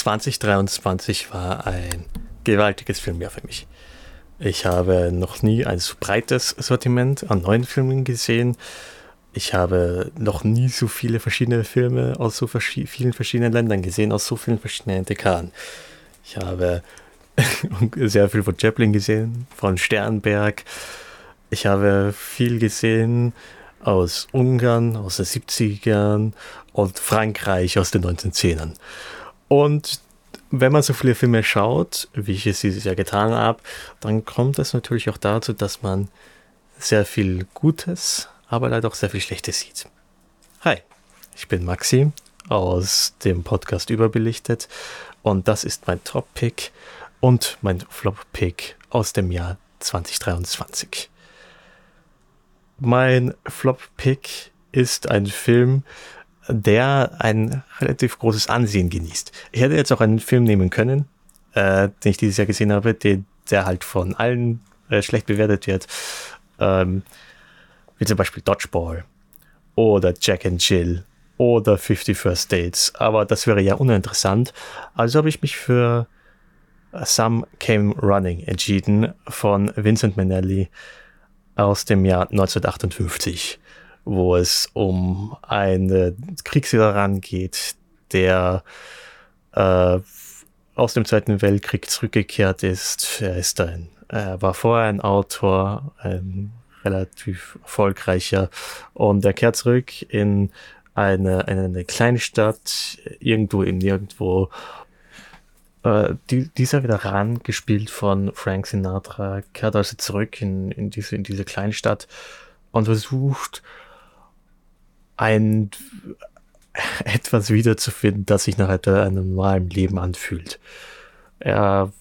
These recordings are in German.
2023 war ein gewaltiges Filmjahr für mich. Ich habe noch nie ein so breites Sortiment an neuen Filmen gesehen. Ich habe noch nie so viele verschiedene Filme aus so verschi vielen verschiedenen Ländern gesehen, aus so vielen verschiedenen Dekaden. Ich habe sehr viel von Chaplin gesehen, von Sternberg. Ich habe viel gesehen aus Ungarn, aus den 70ern und Frankreich aus den 1910ern. Und wenn man so viele Filme schaut, wie ich es dieses Jahr getan habe, dann kommt es natürlich auch dazu, dass man sehr viel Gutes, aber leider auch sehr viel Schlechtes sieht. Hi, ich bin Maxi aus dem Podcast Überbelichtet und das ist mein Top-Pick und mein Flop-Pick aus dem Jahr 2023. Mein Flop-Pick ist ein Film, der ein relativ großes Ansehen genießt. Ich hätte jetzt auch einen Film nehmen können, äh, den ich dieses Jahr gesehen habe, den, der halt von allen äh, schlecht bewertet wird, ähm, wie zum Beispiel Dodgeball oder Jack and Jill oder 50 First Dates, aber das wäre ja uninteressant. Also habe ich mich für Some Came Running entschieden von Vincent Minnelli aus dem Jahr 1958 wo es um einen Kriegsveteran geht, der äh, aus dem Zweiten Weltkrieg zurückgekehrt ist. Er ist ein, er war vorher ein Autor, ein relativ erfolgreicher, und er kehrt zurück in eine, eine kleine Stadt, irgendwo im Nirgendwo. Äh, die, dieser Veteran, gespielt von Frank Sinatra, kehrt also zurück in, in, diese, in diese kleine Stadt und versucht, ein etwas wiederzufinden, das sich nach einem normalen Leben anfühlt. Er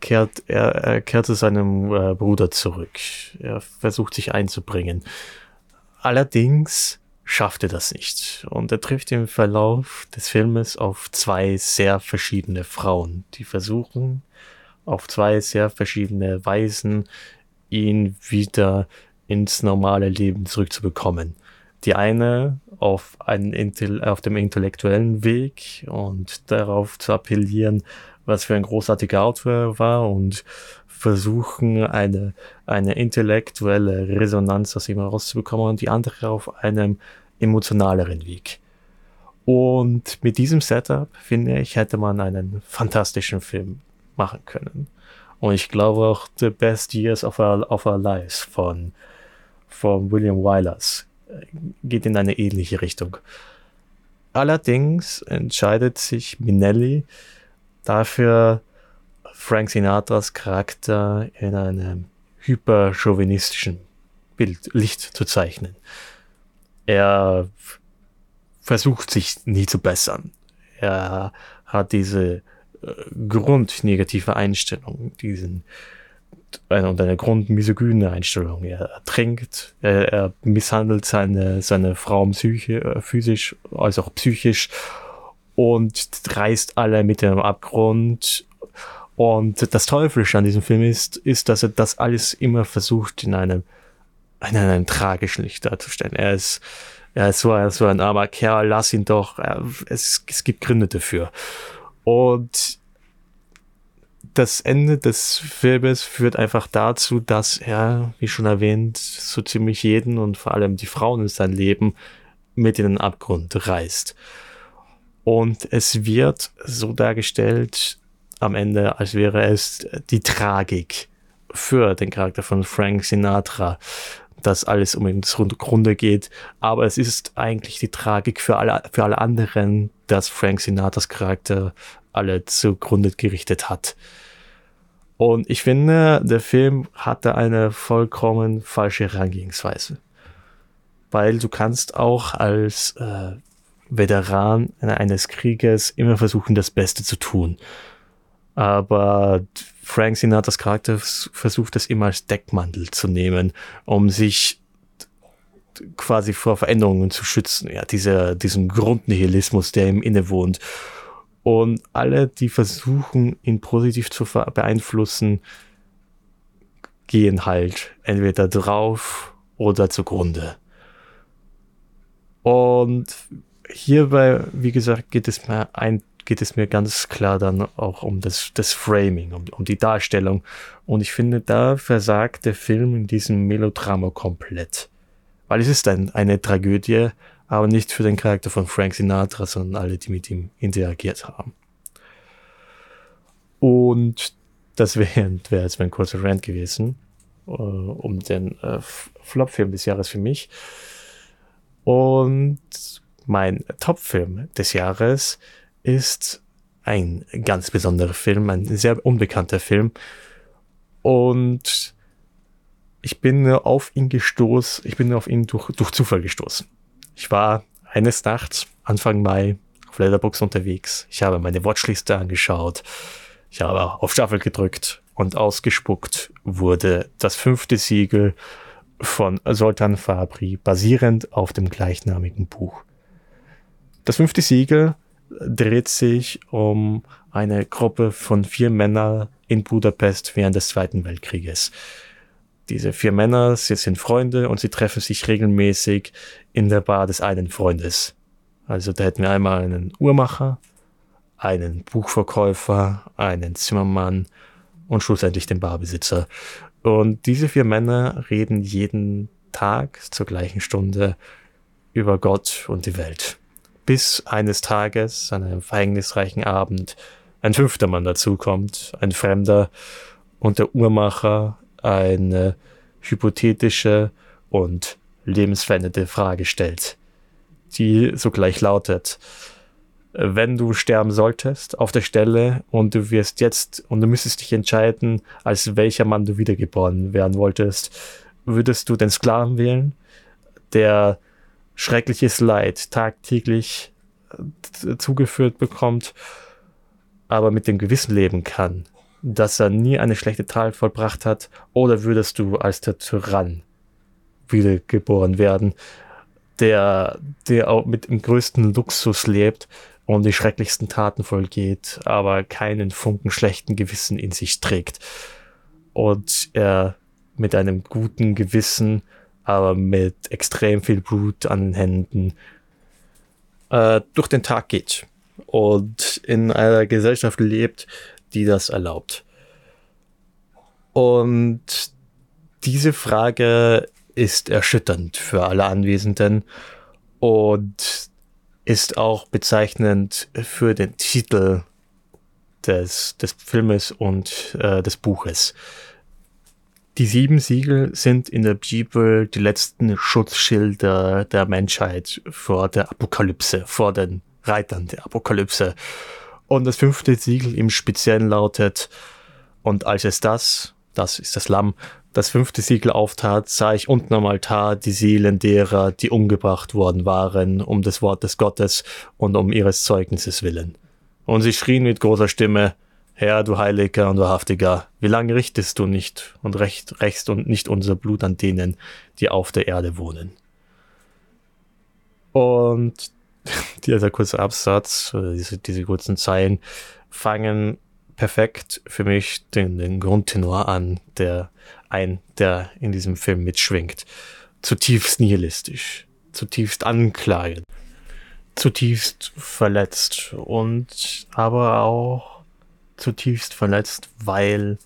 kehrt, er, er kehrt zu seinem äh, Bruder zurück. Er versucht sich einzubringen. Allerdings schafft er das nicht. Und er trifft im Verlauf des Filmes auf zwei sehr verschiedene Frauen, die versuchen, auf zwei sehr verschiedene Weisen ihn wieder ins normale Leben zurückzubekommen. Die eine auf, einen, auf dem intellektuellen Weg und darauf zu appellieren, was für ein großartiger Autor war und versuchen, eine, eine intellektuelle Resonanz aus ihm herauszubekommen und die andere auf einem emotionaleren Weg. Und mit diesem Setup, finde ich, hätte man einen fantastischen Film machen können. Und ich glaube auch The Best Years of Our, of Our Lives von, von William Wylers geht in eine ähnliche Richtung. Allerdings entscheidet sich Minelli dafür, Frank Sinatras Charakter in einem hyperchauvinistischen Bild, Licht zu zeichnen. Er versucht sich nie zu bessern. Er hat diese äh, grundnegative Einstellung, diesen eine, und eine grundmisogyne Einstellung. Er, trinkt, er, er, misshandelt seine, seine Frau psychisch, äh, physisch als auch psychisch und reißt alle mit dem Abgrund. Und das Teuflische an diesem Film ist, ist, dass er das alles immer versucht, in einem, in einem tragischen Licht darzustellen. Er ist, er ist so, so ein armer Kerl, lass ihn doch, er, es, es gibt Gründe dafür. Und das Ende des Filmes führt einfach dazu, dass er, wie schon erwähnt, so ziemlich jeden und vor allem die Frauen in sein Leben mit in den Abgrund reißt. Und es wird so dargestellt am Ende, als wäre es die Tragik für den Charakter von Frank Sinatra, dass alles um ihn zugrunde geht. Aber es ist eigentlich die Tragik für alle, für alle anderen, dass Frank Sinatras Charakter alle zugrunde gerichtet hat. Und ich finde, der Film hatte eine vollkommen falsche Herangehensweise. Weil du kannst auch als äh, Veteran eines Krieges immer versuchen, das Beste zu tun. Aber Frank Sinatras Charakter versucht das immer als Deckmantel zu nehmen, um sich quasi vor Veränderungen zu schützen. Ja, dieser, diesen Grundnihilismus, der ihm innewohnt. Und alle, die versuchen, ihn positiv zu beeinflussen, gehen halt entweder drauf oder zugrunde. Und hierbei, wie gesagt, geht es mir ein geht es mir ganz klar dann auch um das, das Framing, um, um die Darstellung. Und ich finde, da versagt der Film in diesem Melodrama komplett. Weil es ist ein, eine Tragödie, aber nicht für den Charakter von Frank Sinatra, sondern alle, die mit ihm interagiert haben. Und das wäre wär jetzt mein kurzer Rant gewesen, äh, um den äh, Flop-Film des Jahres für mich. Und mein Top-Film des Jahres ist ein ganz besonderer Film, ein sehr unbekannter Film. Und ich bin auf ihn gestoßen, ich bin auf ihn durch, durch Zufall gestoßen. Ich war eines Nachts, Anfang Mai, auf Letterbox unterwegs. Ich habe meine Watchliste angeschaut. Ich habe auf Staffel gedrückt und ausgespuckt wurde das fünfte Siegel von Sultan Fabri, basierend auf dem gleichnamigen Buch. Das fünfte Siegel dreht sich um eine Gruppe von vier Männern in Budapest während des Zweiten Weltkrieges. Diese vier Männer, sie sind Freunde und sie treffen sich regelmäßig in der Bar des einen Freundes. Also da hätten wir einmal einen Uhrmacher, einen Buchverkäufer, einen Zimmermann und schlussendlich den Barbesitzer. Und diese vier Männer reden jeden Tag zur gleichen Stunde über Gott und die Welt bis eines Tages, an einem verhängnisreichen Abend, ein fünfter Mann dazukommt, ein Fremder, und der Uhrmacher eine hypothetische und lebensverändernde Frage stellt, die sogleich lautet, wenn du sterben solltest auf der Stelle und du wirst jetzt und du müsstest dich entscheiden, als welcher Mann du wiedergeboren werden wolltest, würdest du den Sklaven wählen, der schreckliches Leid tagtäglich äh, zugeführt bekommt, aber mit dem Gewissen leben kann, dass er nie eine schlechte Tat vollbracht hat, oder würdest du als der Tyrann wiedergeboren werden, der, der auch mit dem größten Luxus lebt und die schrecklichsten Taten vollgeht, aber keinen Funken schlechten Gewissen in sich trägt. Und er mit einem guten Gewissen aber mit extrem viel Blut an den Händen äh, durch den Tag geht und in einer Gesellschaft lebt, die das erlaubt. Und diese Frage ist erschütternd für alle Anwesenden und ist auch bezeichnend für den Titel des, des Filmes und äh, des Buches. Die sieben Siegel sind in der Bibel die letzten Schutzschilder der Menschheit vor der Apokalypse, vor den Reitern der Apokalypse. Und das fünfte Siegel im Speziellen lautet, und als es das, das ist das Lamm, das fünfte Siegel auftat, sah ich unten am Altar die Seelen derer, die umgebracht worden waren, um des Wortes Gottes und um ihres Zeugnisses willen. Und sie schrien mit großer Stimme, Herr, du Heiliger und Wahrhaftiger, wie lange richtest du nicht und recht, rächst und nicht unser Blut an denen, die auf der Erde wohnen? Und dieser kurze Absatz, diese, diese kurzen Zeilen, fangen perfekt für mich den, den Grundtenor an, der ein, der in diesem Film mitschwingt. Zutiefst nihilistisch, zutiefst anklagend, zutiefst verletzt und aber auch zutiefst verletzt, weil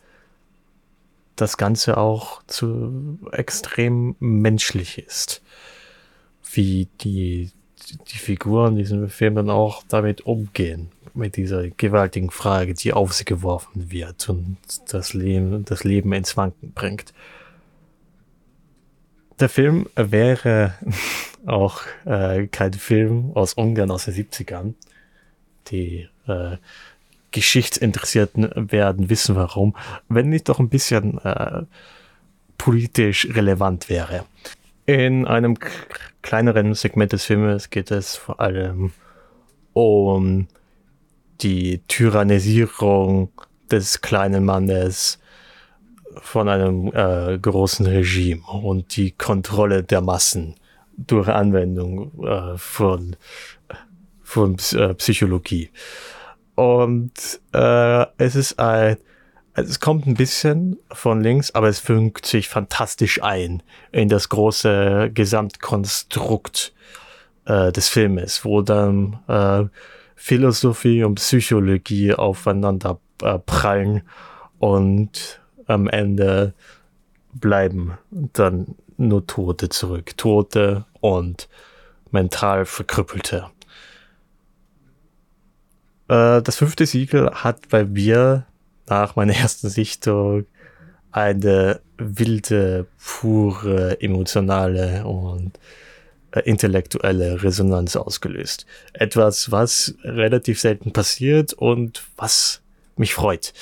das Ganze auch zu extrem menschlich ist. Wie die, die Figuren in diesem Film dann auch damit umgehen, mit dieser gewaltigen Frage, die auf sie geworfen wird und das Leben, das Leben ins Wanken bringt. Der Film wäre auch äh, kein Film aus Ungarn aus den 70ern. Die äh, Geschichtsinteressierten werden wissen warum, wenn nicht doch ein bisschen äh, politisch relevant wäre. In einem kleineren Segment des Filmes geht es vor allem um die Tyrannisierung des kleinen Mannes von einem äh, großen Regime und die Kontrolle der Massen durch Anwendung äh, von, von äh, Psychologie. Und äh, es ist ein, also es kommt ein bisschen von links, aber es fügt sich fantastisch ein in das große Gesamtkonstrukt äh, des Filmes, wo dann äh, Philosophie und Psychologie aufeinander äh, prallen und am Ende bleiben dann nur Tote zurück. Tote und mental Verkrüppelte. Äh, das fünfte Siegel hat bei mir nach meiner ersten Sichtung eine wilde, pure, emotionale und äh, intellektuelle Resonanz ausgelöst. Etwas, was relativ selten passiert und was mich freut.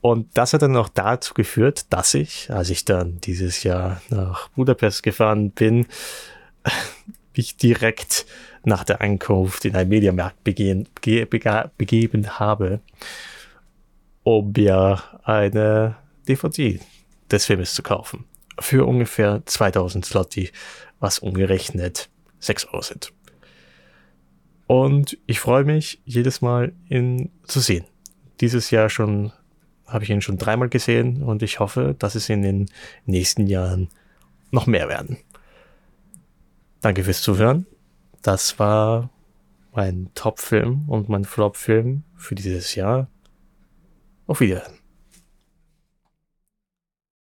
Und das hat dann auch dazu geführt, dass ich, als ich dann dieses Jahr nach Budapest gefahren bin, mich direkt nach der Ankunft in einen Mediamarkt begehen, bege, bege, begeben habe, um mir eine DVD des Filmes zu kaufen. Für ungefähr 2000 Slotty, was umgerechnet 6 Euro sind. Und ich freue mich jedes Mal ihn zu sehen. Dieses Jahr schon habe ich ihn schon dreimal gesehen und ich hoffe, dass es in den nächsten Jahren noch mehr werden. Danke fürs Zuhören. Das war mein Top-Film und mein Flop-Film für dieses Jahr. Auf Wiedersehen.